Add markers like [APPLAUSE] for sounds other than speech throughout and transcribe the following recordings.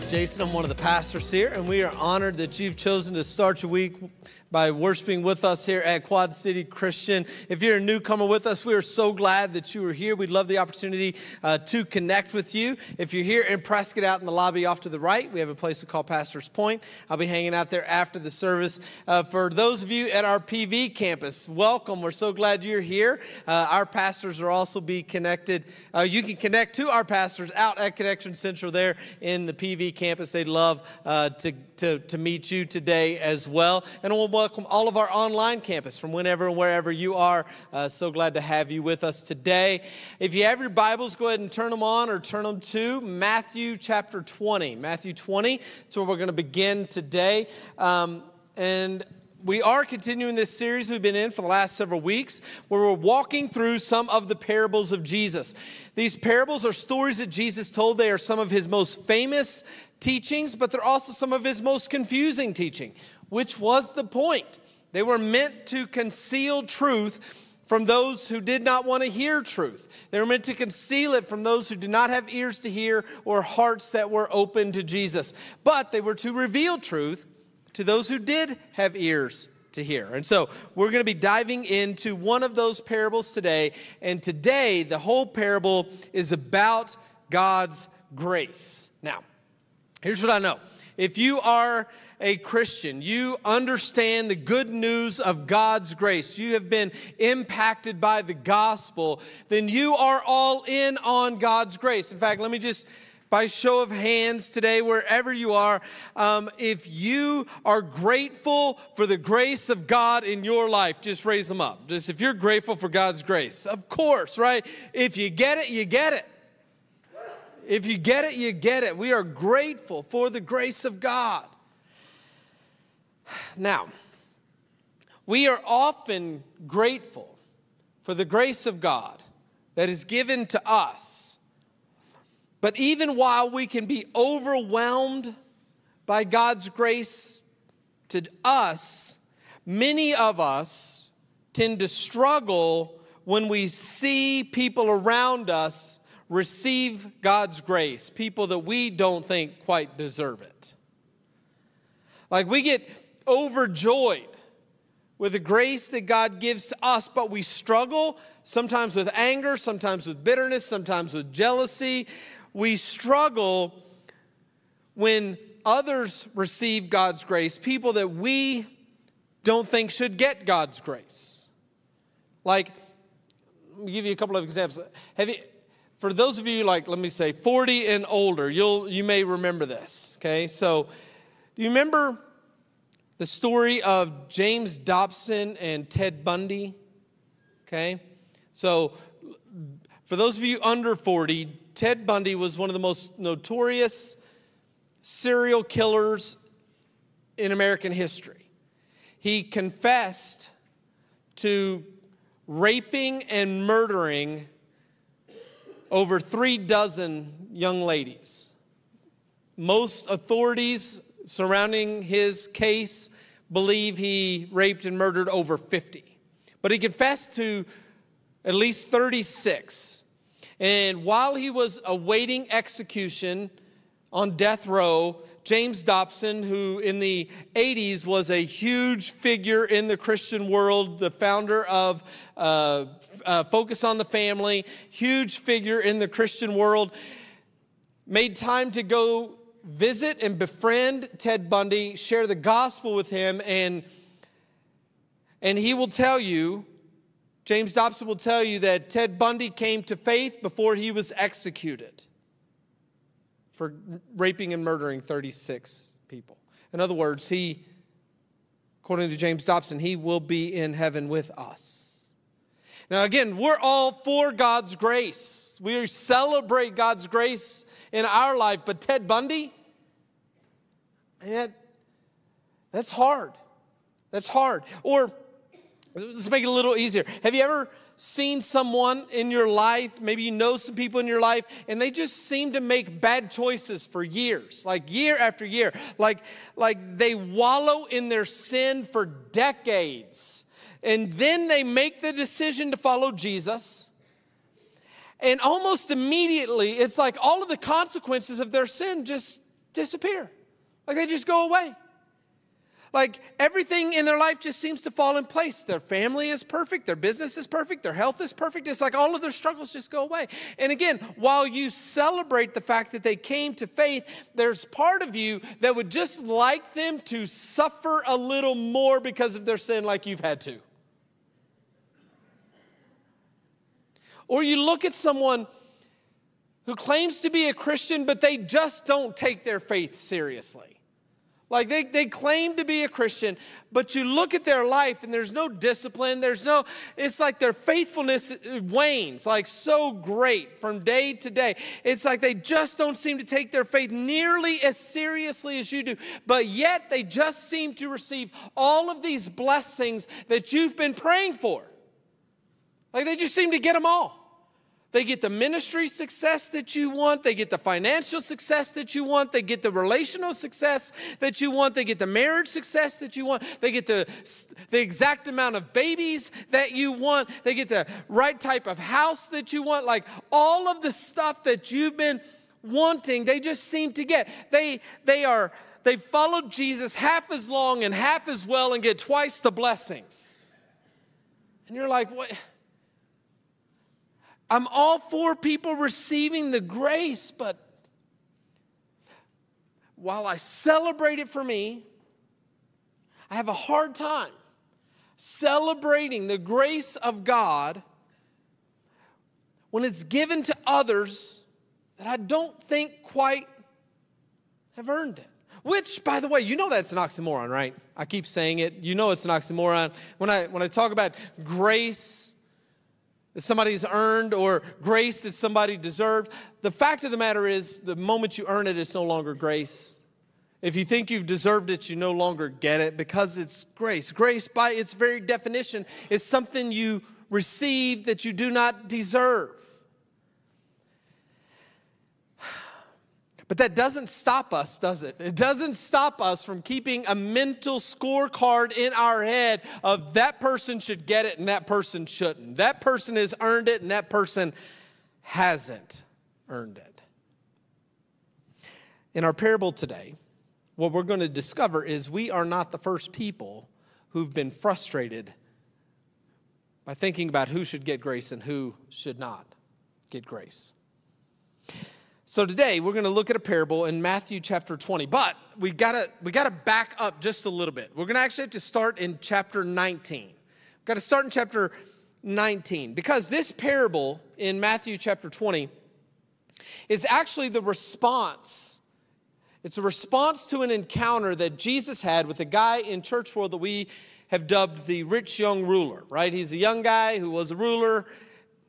My name is Jason. I'm one of the pastors here, and we are honored that you've chosen to start your week by worshiping with us here at Quad City Christian. If you're a newcomer with us, we are so glad that you are here. We'd love the opportunity uh, to connect with you. If you're here in Prescott, out in the lobby off to the right, we have a place we call Pastor's Point. I'll be hanging out there after the service. Uh, for those of you at our PV campus, welcome. We're so glad you're here. Uh, our pastors will also be connected. Uh, you can connect to our pastors out at Connection Central there in the PV campus. They'd love uh, to, to, to meet you today as well. And we'll welcome all of our online campus from whenever and wherever you are. Uh, so glad to have you with us today. If you have your Bibles, go ahead and turn them on or turn them to Matthew chapter 20. Matthew 20, that's where we're going to begin today. Um, and we are continuing this series we've been in for the last several weeks where we're walking through some of the parables of Jesus. These parables are stories that Jesus told. They are some of his most famous teachings, but they're also some of his most confusing teaching, which was the point. They were meant to conceal truth from those who did not want to hear truth. They were meant to conceal it from those who did not have ears to hear or hearts that were open to Jesus. But they were to reveal truth to those who did have ears to hear. And so we're going to be diving into one of those parables today. And today, the whole parable is about God's grace. Now, here's what I know if you are a Christian, you understand the good news of God's grace, you have been impacted by the gospel, then you are all in on God's grace. In fact, let me just by show of hands today, wherever you are, um, if you are grateful for the grace of God in your life, just raise them up. Just if you're grateful for God's grace, of course, right? If you get it, you get it. If you get it, you get it. We are grateful for the grace of God. Now, we are often grateful for the grace of God that is given to us. But even while we can be overwhelmed by God's grace to us, many of us tend to struggle when we see people around us receive God's grace, people that we don't think quite deserve it. Like we get overjoyed with the grace that God gives to us, but we struggle sometimes with anger, sometimes with bitterness, sometimes with jealousy. We struggle when others receive God's grace, people that we don't think should get God's grace. Like, let me give you a couple of examples. Have you, for those of you like, let me say, 40 and older, you'll you may remember this. Okay, so do you remember the story of James Dobson and Ted Bundy? Okay, so for those of you under 40, Ted Bundy was one of the most notorious serial killers in American history. He confessed to raping and murdering over three dozen young ladies. Most authorities surrounding his case believe he raped and murdered over 50. But he confessed to at least 36. And while he was awaiting execution on death row, James Dobson, who in the 80s was a huge figure in the Christian world, the founder of uh, uh, Focus on the Family, huge figure in the Christian world, made time to go visit and befriend Ted Bundy, share the gospel with him, and, and he will tell you, James Dobson will tell you that Ted Bundy came to faith before he was executed for raping and murdering 36 people. In other words, he, according to James Dobson, he will be in heaven with us. Now, again, we're all for God's grace. We celebrate God's grace in our life, but Ted Bundy, that's hard. That's hard. Or let's make it a little easier. Have you ever seen someone in your life, maybe you know some people in your life, and they just seem to make bad choices for years, like year after year, like, like they wallow in their sin for decades. And then they make the decision to follow Jesus. And almost immediately, it's like all of the consequences of their sin just disappear. Like they just go away. Like everything in their life just seems to fall in place. Their family is perfect, their business is perfect, their health is perfect. It's like all of their struggles just go away. And again, while you celebrate the fact that they came to faith, there's part of you that would just like them to suffer a little more because of their sin, like you've had to. Or you look at someone who claims to be a Christian, but they just don't take their faith seriously. Like they, they claim to be a Christian, but you look at their life and there's no discipline. There's no, it's like their faithfulness wanes, like so great from day to day. It's like they just don't seem to take their faith nearly as seriously as you do, but yet they just seem to receive all of these blessings that you've been praying for. Like they just seem to get them all. They get the ministry success that you want. They get the financial success that you want. They get the relational success that you want. They get the marriage success that you want. They get the, the exact amount of babies that you want. They get the right type of house that you want. Like all of the stuff that you've been wanting, they just seem to get. They, they are, they followed Jesus half as long and half as well and get twice the blessings. And you're like, what? I'm all for people receiving the grace, but while I celebrate it for me, I have a hard time celebrating the grace of God when it's given to others that I don't think quite have earned it. Which, by the way, you know that's an oxymoron, right? I keep saying it. You know it's an oxymoron. When I, when I talk about grace, that somebody's earned or grace that somebody deserved. The fact of the matter is, the moment you earn it, it's no longer grace. If you think you've deserved it, you no longer get it because it's grace. Grace, by its very definition, is something you receive that you do not deserve. But that doesn't stop us, does it? It doesn't stop us from keeping a mental scorecard in our head of that person should get it and that person shouldn't. That person has earned it and that person hasn't earned it. In our parable today, what we're going to discover is we are not the first people who've been frustrated by thinking about who should get grace and who should not get grace. So today we're going to look at a parable in Matthew chapter 20, but we got to we got to back up just a little bit. We're going to actually have to start in chapter 19. We've got to start in chapter 19 because this parable in Matthew chapter 20 is actually the response. It's a response to an encounter that Jesus had with a guy in church world that we have dubbed the rich young ruler, right? He's a young guy who was a ruler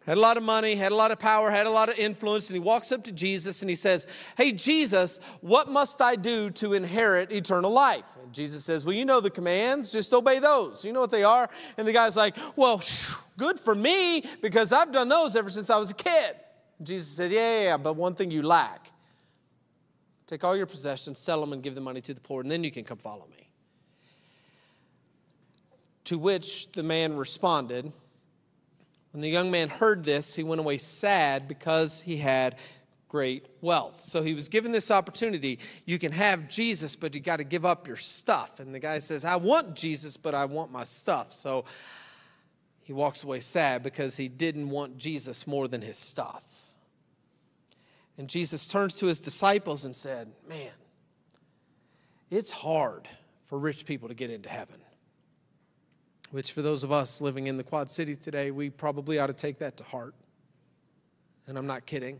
had a lot of money, had a lot of power, had a lot of influence, and he walks up to Jesus and he says, Hey, Jesus, what must I do to inherit eternal life? And Jesus says, Well, you know the commands, just obey those. You know what they are? And the guy's like, Well, good for me, because I've done those ever since I was a kid. And Jesus said, yeah, yeah, yeah, but one thing you lack. Take all your possessions, sell them, and give the money to the poor, and then you can come follow me. To which the man responded, when the young man heard this, he went away sad because he had great wealth. So he was given this opportunity. You can have Jesus, but you got to give up your stuff. And the guy says, I want Jesus, but I want my stuff. So he walks away sad because he didn't want Jesus more than his stuff. And Jesus turns to his disciples and said, Man, it's hard for rich people to get into heaven. Which, for those of us living in the Quad Cities today, we probably ought to take that to heart. And I'm not kidding.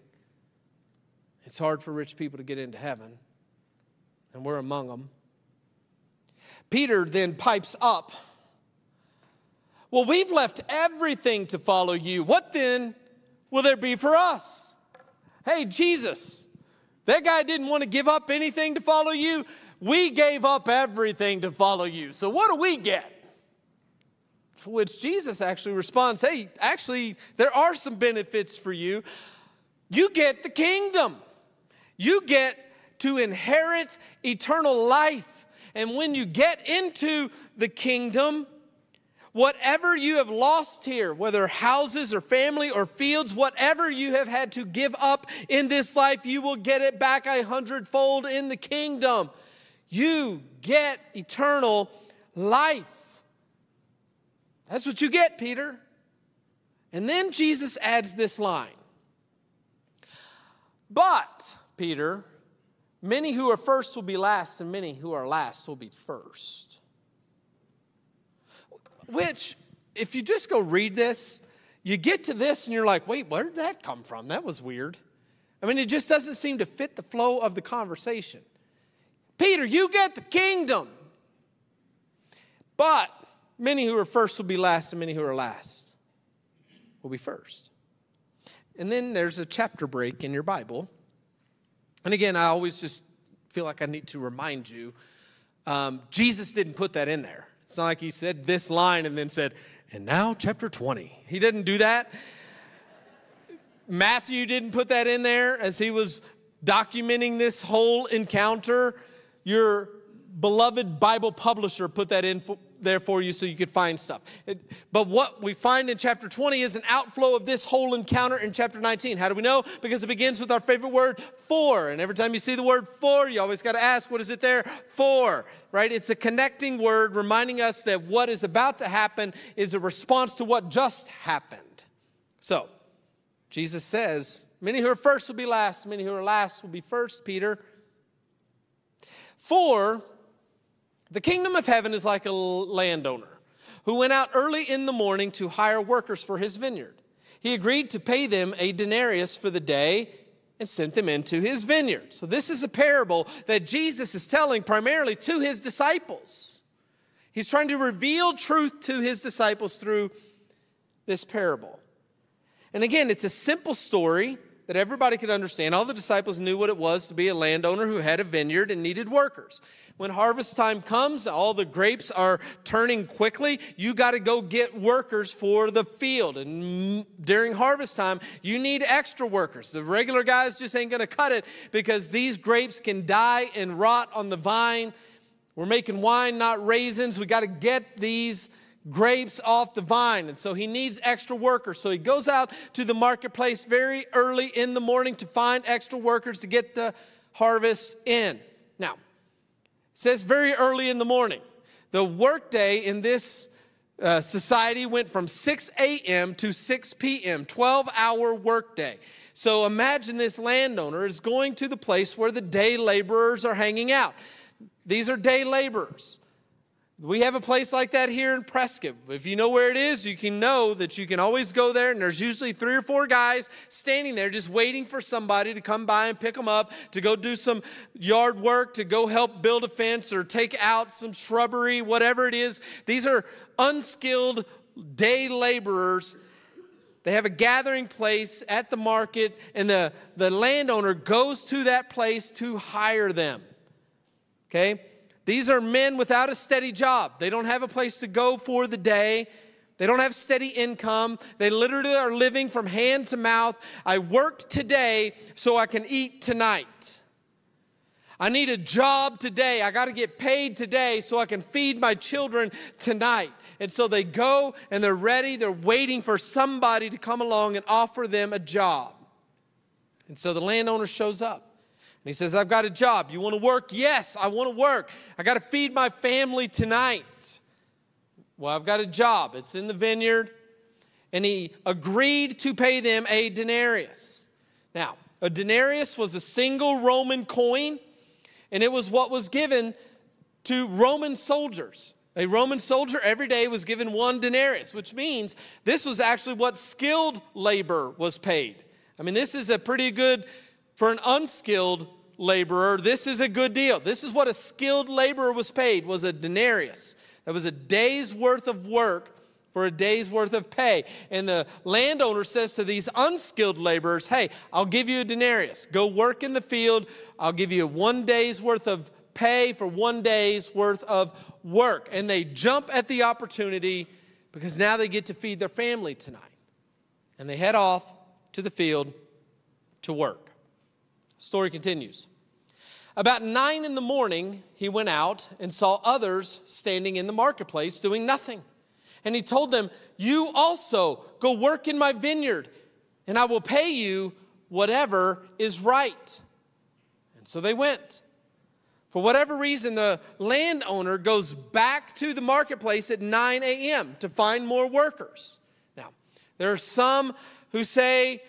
It's hard for rich people to get into heaven, and we're among them. Peter then pipes up Well, we've left everything to follow you. What then will there be for us? Hey, Jesus, that guy didn't want to give up anything to follow you. We gave up everything to follow you. So what do we get? Which Jesus actually responds, Hey, actually, there are some benefits for you. You get the kingdom. You get to inherit eternal life. And when you get into the kingdom, whatever you have lost here, whether houses or family or fields, whatever you have had to give up in this life, you will get it back a hundredfold in the kingdom. You get eternal life. That's what you get, Peter. And then Jesus adds this line. But Peter, many who are first will be last, and many who are last will be first. Which, if you just go read this, you get to this and you're like, wait, where did that come from? That was weird. I mean, it just doesn't seem to fit the flow of the conversation. Peter, you get the kingdom. But many who are first will be last, and many who are last will be first. And then there's a chapter break in your Bible and again, I always just feel like I need to remind you um, Jesus didn't put that in there. It's not like he said this line and then said, and now chapter 20. He didn't do that. Matthew didn't put that in there as he was documenting this whole encounter. Your beloved Bible publisher put that in there for you so you could find stuff. But what we find in chapter 20 is an outflow of this whole encounter in chapter 19. How do we know? Because it begins with our favorite word, for. And every time you see the word for, you always got to ask, what is it there for? Right? It's a connecting word reminding us that what is about to happen is a response to what just happened. So, Jesus says, Many who are first will be last, many who are last will be first, Peter. For the kingdom of heaven is like a landowner who went out early in the morning to hire workers for his vineyard. He agreed to pay them a denarius for the day and sent them into his vineyard. So, this is a parable that Jesus is telling primarily to his disciples. He's trying to reveal truth to his disciples through this parable. And again, it's a simple story that everybody could understand. All the disciples knew what it was to be a landowner who had a vineyard and needed workers. When harvest time comes, all the grapes are turning quickly. You got to go get workers for the field. And during harvest time, you need extra workers. The regular guys just ain't going to cut it because these grapes can die and rot on the vine. We're making wine, not raisins. We got to get these grapes off the vine. And so he needs extra workers. So he goes out to the marketplace very early in the morning to find extra workers to get the harvest in. Now, says very early in the morning. The workday in this uh, society went from 6 a.m. to 6 p.m., 12 hour workday. So imagine this landowner is going to the place where the day laborers are hanging out. These are day laborers. We have a place like that here in Prescott. If you know where it is, you can know that you can always go there, and there's usually three or four guys standing there just waiting for somebody to come by and pick them up, to go do some yard work, to go help build a fence or take out some shrubbery, whatever it is. These are unskilled day laborers. They have a gathering place at the market, and the, the landowner goes to that place to hire them. Okay? These are men without a steady job. They don't have a place to go for the day. They don't have steady income. They literally are living from hand to mouth. I worked today so I can eat tonight. I need a job today. I got to get paid today so I can feed my children tonight. And so they go and they're ready. They're waiting for somebody to come along and offer them a job. And so the landowner shows up. And he says, I've got a job. You want to work? Yes, I want to work. I got to feed my family tonight. Well, I've got a job. It's in the vineyard. And he agreed to pay them a denarius. Now, a denarius was a single Roman coin, and it was what was given to Roman soldiers. A Roman soldier every day was given one denarius, which means this was actually what skilled labor was paid. I mean, this is a pretty good, for an unskilled laborer, this is a good deal. This is what a skilled laborer was paid, was a denarius. That was a day's worth of work for a day's worth of pay. And the landowner says to these unskilled laborers, Hey, I'll give you a denarius. Go work in the field. I'll give you one day's worth of pay for one day's worth of work. And they jump at the opportunity because now they get to feed their family tonight. And they head off to the field to work. Story continues. About nine in the morning, he went out and saw others standing in the marketplace doing nothing. And he told them, You also go work in my vineyard, and I will pay you whatever is right. And so they went. For whatever reason, the landowner goes back to the marketplace at 9 a.m. to find more workers. Now, there are some who say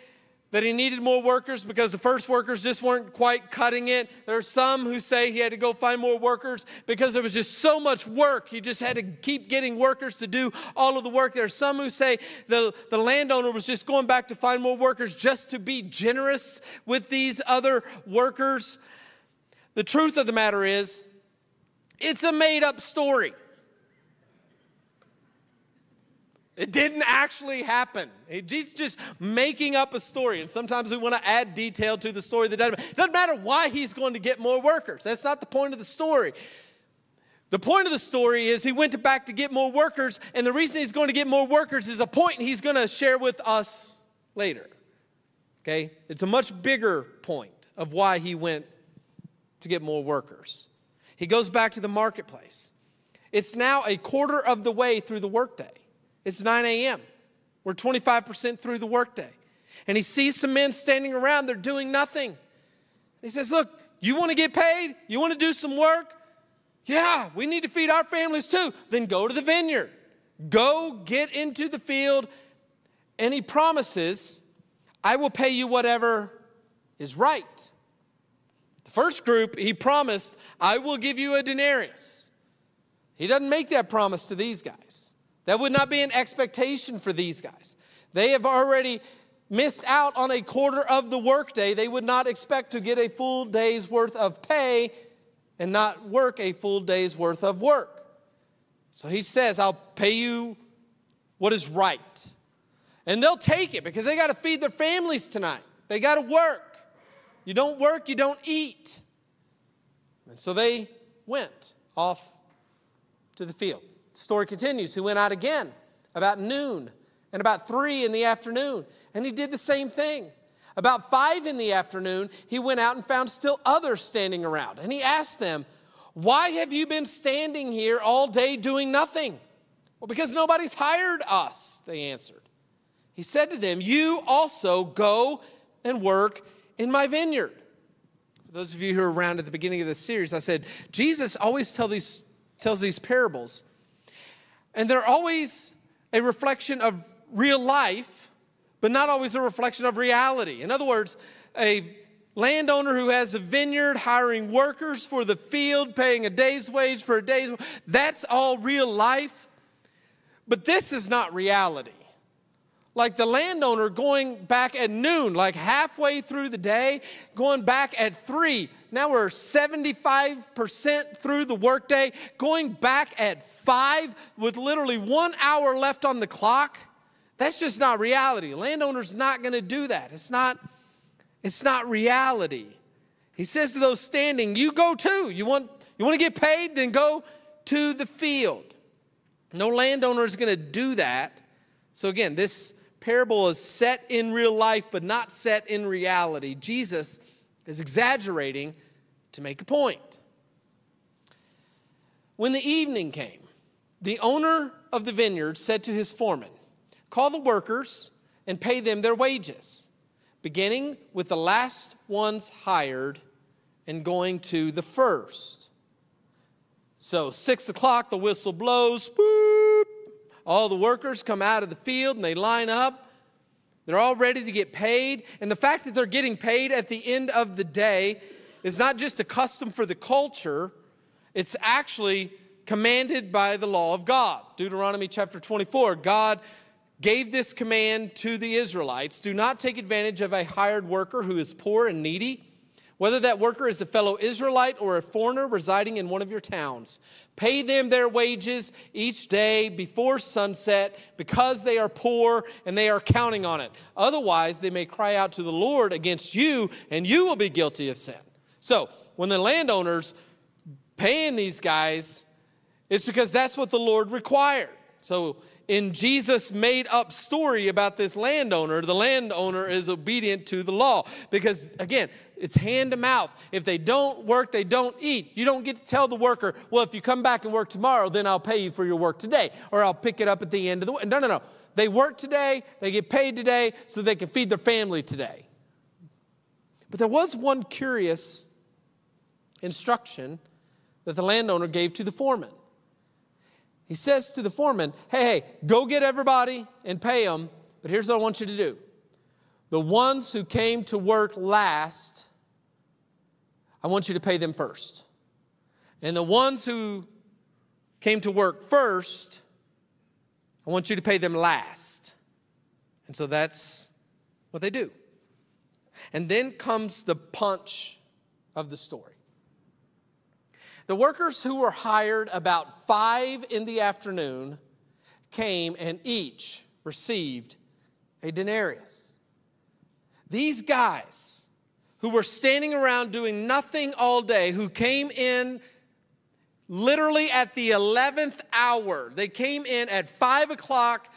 that he needed more workers because the first workers just weren't quite cutting it. There are some who say he had to go find more workers because there was just so much work. He just had to keep getting workers to do all of the work. There are some who say the, the landowner was just going back to find more workers just to be generous with these other workers. The truth of the matter is, it's a made up story. It didn't actually happen. He's just making up a story. And sometimes we want to add detail to the story that doesn't, it doesn't matter why he's going to get more workers. That's not the point of the story. The point of the story is he went back to get more workers, and the reason he's going to get more workers is a point he's going to share with us later. Okay? It's a much bigger point of why he went to get more workers. He goes back to the marketplace. It's now a quarter of the way through the workday. It's 9 a.m. We're 25% through the workday. And he sees some men standing around, they're doing nothing. He says, Look, you want to get paid? You want to do some work? Yeah, we need to feed our families too. Then go to the vineyard. Go get into the field. And he promises, I will pay you whatever is right. The first group, he promised, I will give you a denarius. He doesn't make that promise to these guys. That would not be an expectation for these guys. They have already missed out on a quarter of the workday. They would not expect to get a full day's worth of pay and not work a full day's worth of work. So he says, I'll pay you what is right. And they'll take it because they got to feed their families tonight. They got to work. You don't work, you don't eat. And so they went off to the field. Story continues. He went out again about noon and about three in the afternoon, and he did the same thing. About five in the afternoon, he went out and found still others standing around, and he asked them, Why have you been standing here all day doing nothing? Well, because nobody's hired us, they answered. He said to them, You also go and work in my vineyard. For those of you who are around at the beginning of this series, I said, Jesus always tell these, tells these parables and they're always a reflection of real life, but not always a reflection of reality. In other words, a landowner who has a vineyard hiring workers for the field, paying a day's wage for a day's that's all real life. But this is not reality. Like the landowner going back at noon, like halfway through the day, going back at three. Now we're 75% through the workday, going back at five with literally one hour left on the clock. That's just not reality. Landowner's not going to do that. It's not, it's not reality. He says to those standing, You go too. You want, you want to get paid? Then go to the field. No landowner is going to do that. So, again, this parable is set in real life, but not set in reality. Jesus is exaggerating to make a point. When the evening came, the owner of the vineyard said to his foreman, Call the workers and pay them their wages, beginning with the last ones hired and going to the first. So, six o'clock, the whistle blows, boop. All the workers come out of the field and they line up. They're all ready to get paid. And the fact that they're getting paid at the end of the day is not just a custom for the culture, it's actually commanded by the law of God. Deuteronomy chapter 24, God gave this command to the Israelites do not take advantage of a hired worker who is poor and needy, whether that worker is a fellow Israelite or a foreigner residing in one of your towns. Pay them their wages each day before sunset because they are poor and they are counting on it. Otherwise, they may cry out to the Lord against you and you will be guilty of sin. So, when the landowners paying these guys, it's because that's what the Lord required. So, in Jesus' made up story about this landowner, the landowner is obedient to the law. Because again, it's hand to mouth. If they don't work, they don't eat. You don't get to tell the worker, well, if you come back and work tomorrow, then I'll pay you for your work today, or I'll pick it up at the end of the week. No, no, no. They work today, they get paid today, so they can feed their family today. But there was one curious instruction that the landowner gave to the foreman. He says to the foreman, hey, hey, go get everybody and pay them, but here's what I want you to do. The ones who came to work last, I want you to pay them first. And the ones who came to work first, I want you to pay them last. And so that's what they do. And then comes the punch of the story. The workers who were hired about five in the afternoon came and each received a denarius. These guys who were standing around doing nothing all day, who came in literally at the 11th hour, they came in at five o'clock,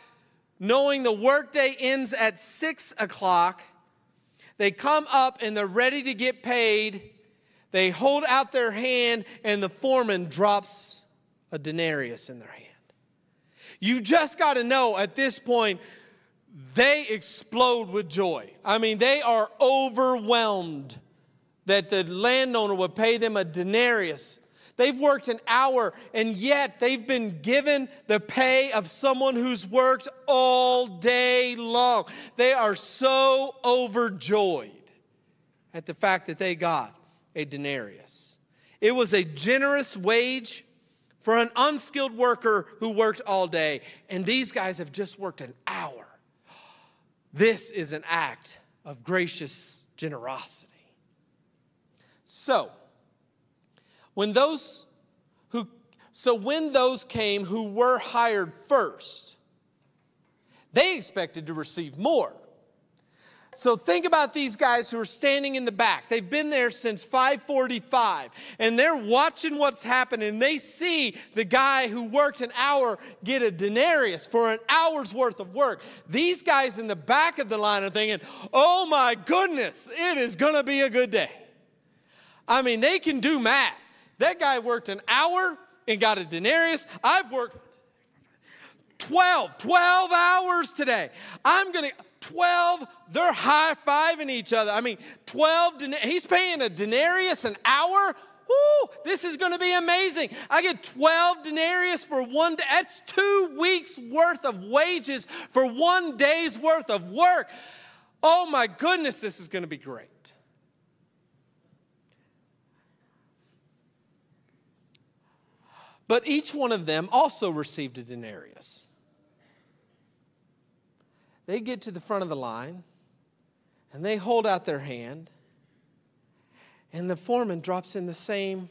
knowing the workday ends at six o'clock. They come up and they're ready to get paid they hold out their hand, and the foreman drops a denarius in their hand. You just got to know at this point, they explode with joy. I mean, they are overwhelmed that the landowner would pay them a denarius. They've worked an hour and yet they've been given the pay of someone who's worked all day long. They are so overjoyed at the fact that they got a denarius. It was a generous wage for an unskilled worker who worked all day. And these guys have just worked an hour. This is an act of gracious generosity. So, when those who so when those came who were hired first, they expected to receive more. So think about these guys who are standing in the back. They've been there since 545 and they're watching what's happening. They see the guy who worked an hour get a denarius for an hour's worth of work. These guys in the back of the line are thinking, oh my goodness, it is going to be a good day. I mean, they can do math. That guy worked an hour and got a denarius. I've worked 12, 12 hours today. I'm going to, 12, they're high fiving each other. I mean, 12, he's paying a denarius an hour. Whoo, this is going to be amazing. I get 12 denarius for one day. That's two weeks worth of wages for one day's worth of work. Oh my goodness, this is going to be great. But each one of them also received a denarius. They get to the front of the line and they hold out their hand, and the foreman drops in the same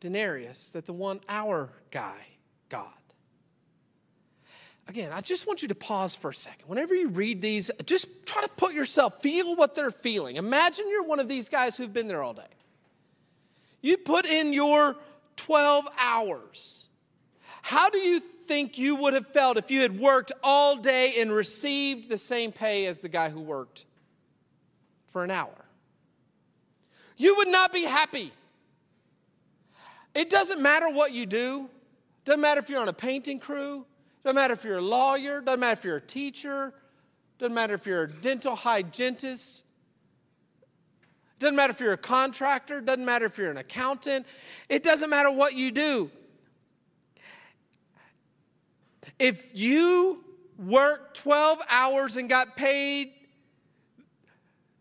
denarius that the one hour guy got. Again, I just want you to pause for a second. Whenever you read these, just try to put yourself, feel what they're feeling. Imagine you're one of these guys who've been there all day. You put in your 12 hours. How do you think you would have felt if you had worked all day and received the same pay as the guy who worked for an hour? You would not be happy. It doesn't matter what you do. Doesn't matter if you're on a painting crew. Doesn't matter if you're a lawyer. Doesn't matter if you're a teacher. doesn't matter if you're a dental hygienist, doesn't matter if you're a contractor, doesn't matter if you're an accountant, it doesn't matter what you do. If you worked 12 hours and got paid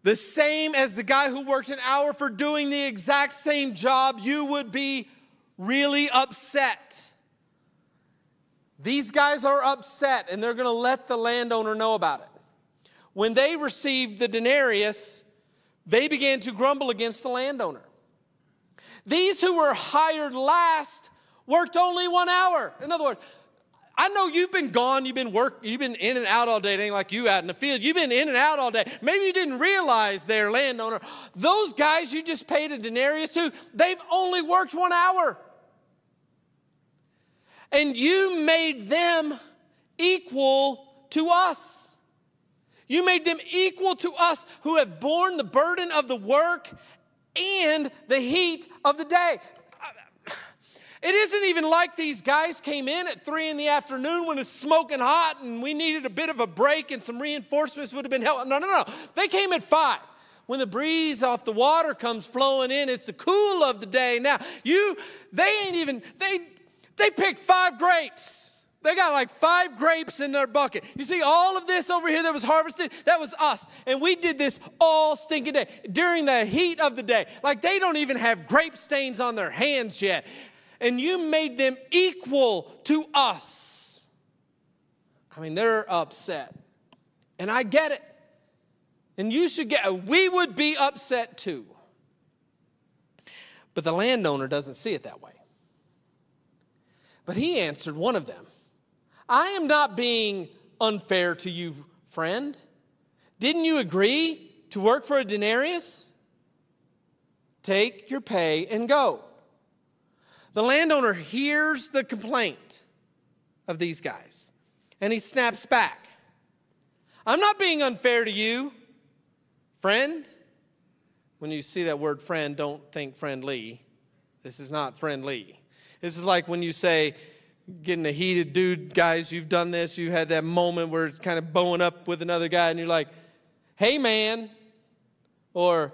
the same as the guy who worked an hour for doing the exact same job, you would be really upset. These guys are upset and they're going to let the landowner know about it. When they received the denarius, they began to grumble against the landowner. These who were hired last worked only one hour. In other words, I know you've been gone, you've been work, you've been in and out all day. It ain't like you out in the field. You've been in and out all day. Maybe you didn't realize their landowner. Those guys you just paid a denarius to, they've only worked one hour. And you made them equal to us. You made them equal to us who have borne the burden of the work and the heat of the day. It isn't even like these guys came in at three in the afternoon when it's smoking hot and we needed a bit of a break and some reinforcements would have been helpful. No, no, no. They came at five. When the breeze off the water comes flowing in, it's the cool of the day. Now, you, they ain't even, they, they picked five grapes. They got like five grapes in their bucket. You see, all of this over here that was harvested, that was us. And we did this all stinking day during the heat of the day. Like they don't even have grape stains on their hands yet. And you made them equal to us. I mean, they're upset. And I get it. And you should get, we would be upset too. But the landowner doesn't see it that way. But he answered one of them I am not being unfair to you, friend. Didn't you agree to work for a denarius? Take your pay and go. The landowner hears the complaint of these guys and he snaps back. I'm not being unfair to you, friend. When you see that word friend, don't think friendly. This is not friendly. This is like when you say, getting a heated dude, guys, you've done this. You had that moment where it's kind of bowing up with another guy, and you're like, hey, man, or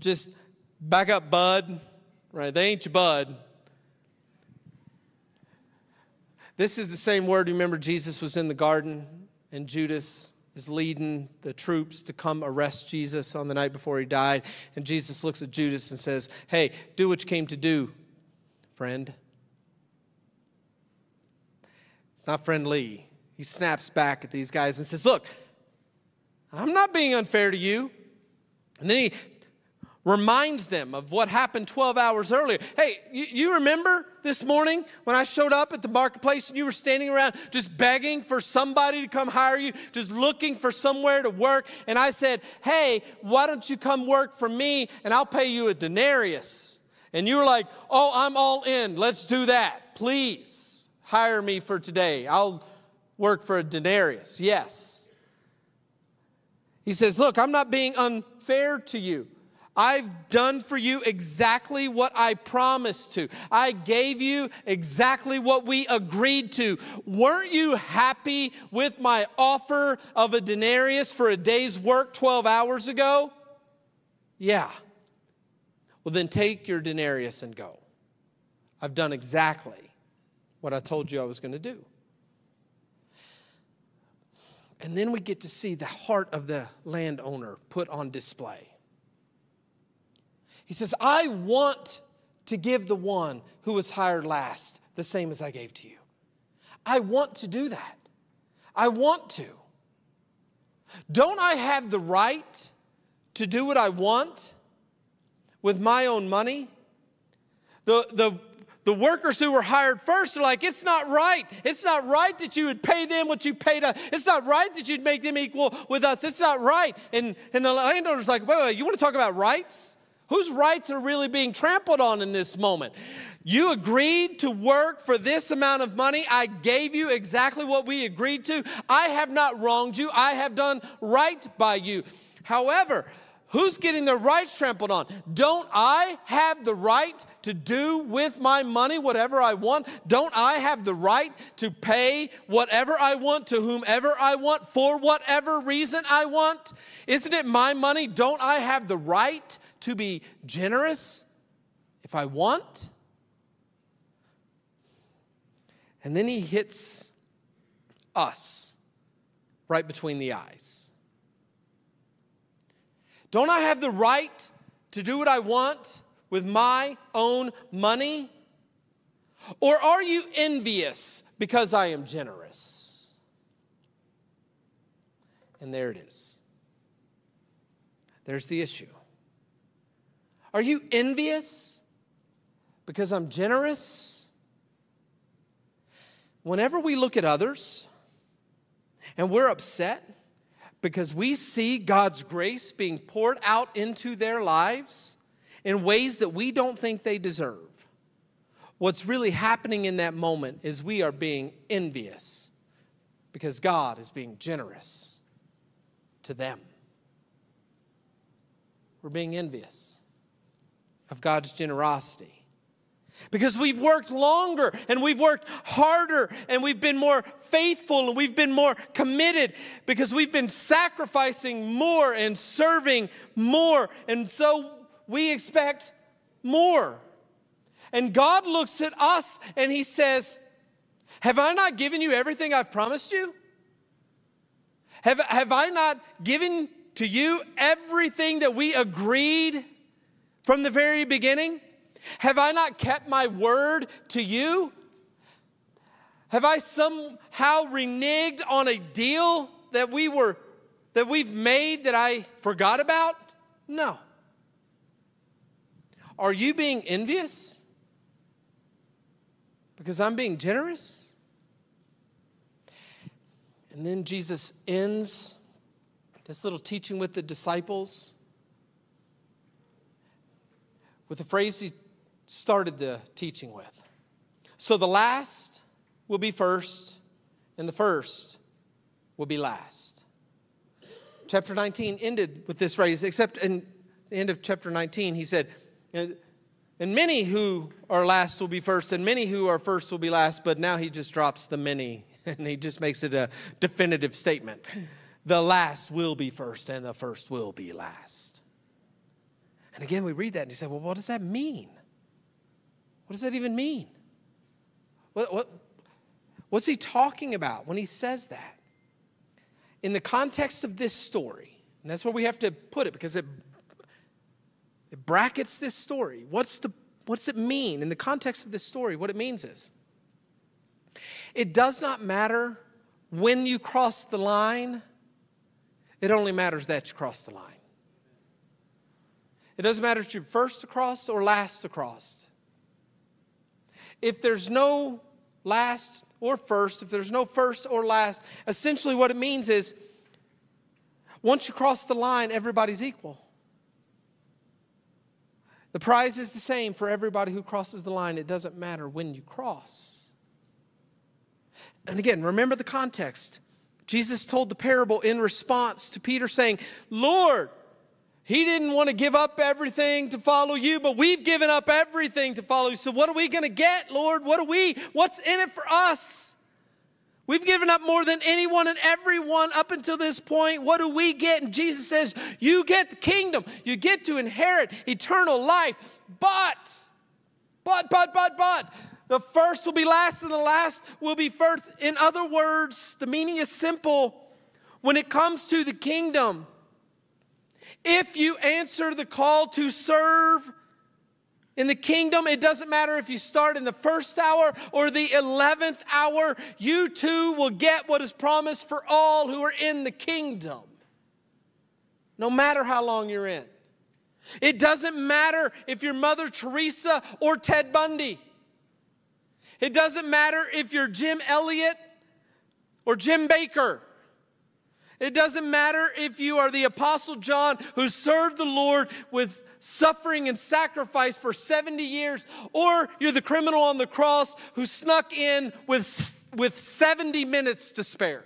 just back up, bud, right? They ain't your bud. This is the same word. Remember, Jesus was in the garden, and Judas is leading the troops to come arrest Jesus on the night before he died. And Jesus looks at Judas and says, Hey, do what you came to do, friend. It's not friendly. He snaps back at these guys and says, Look, I'm not being unfair to you. And then he reminds them of what happened 12 hours earlier. Hey, you, you, remember this morning when I showed up at the marketplace and you were standing around just begging for somebody to come hire you, just looking for somewhere to work? And I said, Hey, why don't you come work for me and I'll pay you a denarius? And you were like, Oh, I'm all in. Let's do that, please hire me for today. I'll work for a denarius. Yes. He says, Look, I'm not being unfair to you. I've done for you exactly what I promised to. I gave you exactly what we agreed to. Weren't you happy with my offer of a denarius for a day's work 12 hours ago? Yeah. Well, then take your denarius and go. I've done exactly what I told you I was going to do. And then we get to see the heart of the landowner put on display. He says, I want to give the one who was hired last the same as I gave to you. I want to do that. I want to. Don't I have the right to do what I want with my own money? The, the the workers who were hired first are like, it's not right. It's not right that you would pay them what you paid us. It's not right that you'd make them equal with us. It's not right. And, and the landowner's like, wait, wait, you want to talk about rights? Whose rights are really being trampled on in this moment? You agreed to work for this amount of money. I gave you exactly what we agreed to. I have not wronged you. I have done right by you. However, Who's getting their rights trampled on? Don't I have the right to do with my money whatever I want? Don't I have the right to pay whatever I want to whomever I want for whatever reason I want? Isn't it my money? Don't I have the right to be generous if I want? And then he hits us right between the eyes. Don't I have the right to do what I want with my own money? Or are you envious because I am generous? And there it is. There's the issue. Are you envious because I'm generous? Whenever we look at others and we're upset, because we see God's grace being poured out into their lives in ways that we don't think they deserve. What's really happening in that moment is we are being envious because God is being generous to them. We're being envious of God's generosity. Because we've worked longer and we've worked harder and we've been more faithful and we've been more committed because we've been sacrificing more and serving more. And so we expect more. And God looks at us and He says, Have I not given you everything I've promised you? Have, have I not given to you everything that we agreed from the very beginning? Have I not kept my word to you? Have I somehow reneged on a deal that we were that we've made that I forgot about? No. Are you being envious? Because I'm being generous? And then Jesus ends this little teaching with the disciples with the phrase he started the teaching with. So the last will be first, and the first will be last. Chapter 19 ended with this phrase, except in the end of chapter 19, he said, And many who are last will be first, and many who are first will be last. But now he just drops the many, [LAUGHS] and he just makes it a definitive statement. The last will be first, and the first will be last. And again, we read that, and you say, Well, what does that mean? What does that even mean? What, what, what's he talking about when he says that? In the context of this story, and that's where we have to put it because it, it brackets this story. What's the, what does it mean? In the context of this story, what it means is it does not matter when you cross the line, it only matters that you cross the line. It doesn't matter if you're first to cross or last to cross if there's no last or first, if there's no first or last, essentially what it means is once you cross the line, everybody's equal. The prize is the same for everybody who crosses the line. It doesn't matter when you cross. And again, remember the context. Jesus told the parable in response to Peter saying, Lord, he didn't want to give up everything to follow you, but we've given up everything to follow you. So what are we going to get, Lord? What are we? What's in it for us? We've given up more than anyone and everyone up until this point. What do we get? And Jesus says, You get the kingdom. You get to inherit eternal life. But, but, but, but, but, the first will be last and the last will be first. In other words, the meaning is simple. When it comes to the kingdom, if you answer the call to serve in the kingdom, it doesn't matter if you start in the first hour or the 11th hour, you too will get what is promised for all who are in the kingdom, no matter how long you're in. It doesn't matter if you're Mother Teresa or Ted Bundy. It doesn't matter if you're Jim Elliot or Jim Bakker. It doesn't matter if you are the Apostle John who served the Lord with suffering and sacrifice for 70 years, or you're the criminal on the cross who snuck in with, with 70 minutes to spare.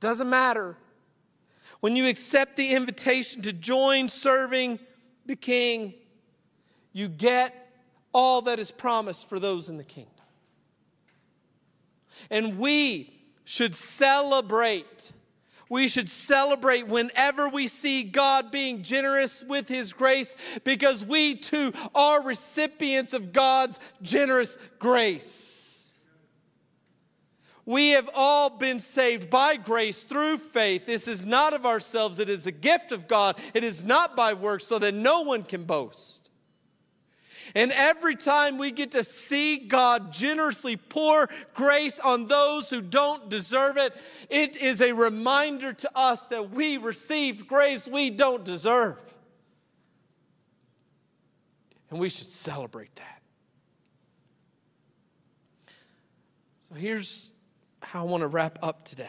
Doesn't matter. when you accept the invitation to join serving the king, you get all that is promised for those in the kingdom. And we should celebrate. We should celebrate whenever we see God being generous with His grace because we too are recipients of God's generous grace. We have all been saved by grace through faith. This is not of ourselves, it is a gift of God. It is not by works, so that no one can boast. And every time we get to see God generously pour grace on those who don't deserve it, it is a reminder to us that we received grace we don't deserve. And we should celebrate that. So here's how I want to wrap up today.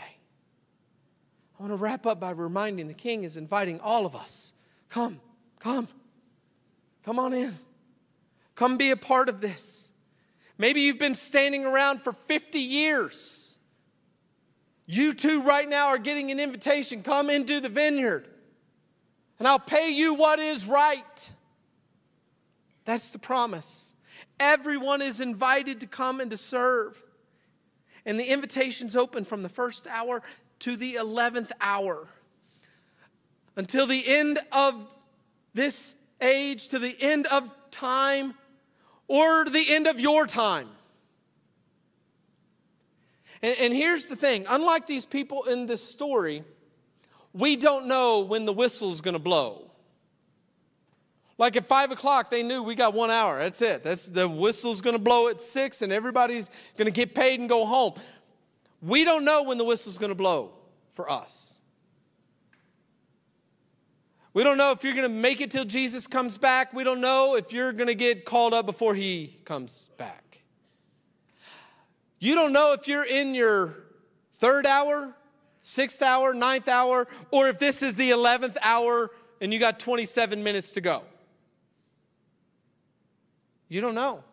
I want to wrap up by reminding the king is inviting all of us come, come, come on in. Come be a part of this. Maybe you've been standing around for 50 years. You too, right now, are getting an invitation come into the vineyard, and I'll pay you what is right. That's the promise. Everyone is invited to come and to serve. And the invitation's open from the first hour to the 11th hour. Until the end of this age, to the end of time, or the end of your time. And, and, here's the thing unlike these people in this story, we don't know when the whistle's gonna blow. Like at five o'clock, they knew we got one hour. That's it. That's the whistle's to blow at six, and everybody's to get paid and go home. We don't know when the whistle's to blow for us. We don't know if you're going to make it till Jesus comes back. We don't know if you're going to get called up before he comes back. You don't know if you're in your third hour, sixth hour, ninth hour, or if this is the 11th hour and you got 27 minutes to go. You don't know.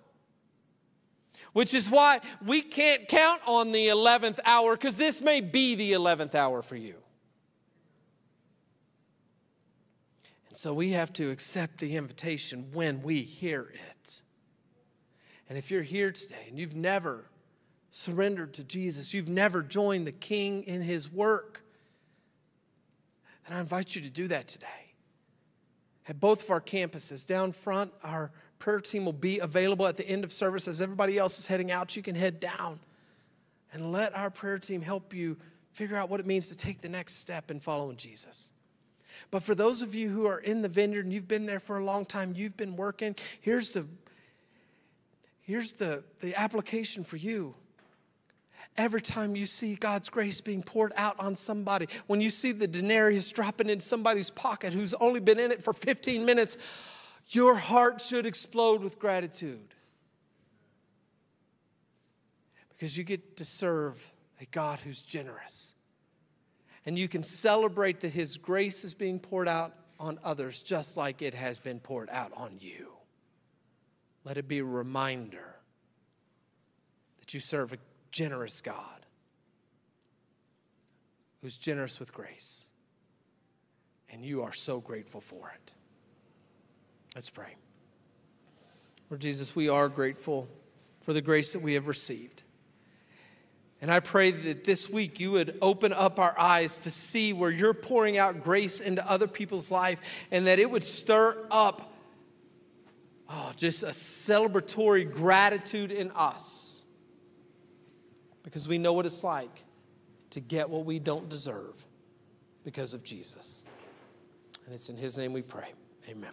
Which is why we can't count on the 11th hour because this may be the 11th hour for you. So we have to accept the invitation when we hear it. And if you're here today and you've never surrendered to Jesus, you've never joined the King in his work, then I invite you to do that today. At both of our campuses, down front, our prayer team will be available at the end of service as everybody else is heading out. You can head down and let our prayer team help you figure out what it means to take the next step in following Jesus. But for those of you who are in the vineyard and you've been there for a long time, you've been working, here's the here's the, the application for you. Every time you see God's grace being poured out on somebody, when you see the denarius dropping in somebody's pocket who's only been in it for 15 minutes, your heart should explode with gratitude. Because you get to serve a God who's generous. And you can celebrate that His grace is being poured out on others just like it has been poured out on you. Let it be a reminder that you serve a generous God who's generous with grace. And you are so grateful for it. Let's pray. Lord Jesus, we are grateful for the grace that we have received. And I pray that this week you would open up our eyes to see where you're pouring out grace into other people's life and that it would stir up oh, just a celebratory gratitude in us because we know what it's like to get what we don't deserve because of Jesus. And it's in His name we pray. Amen.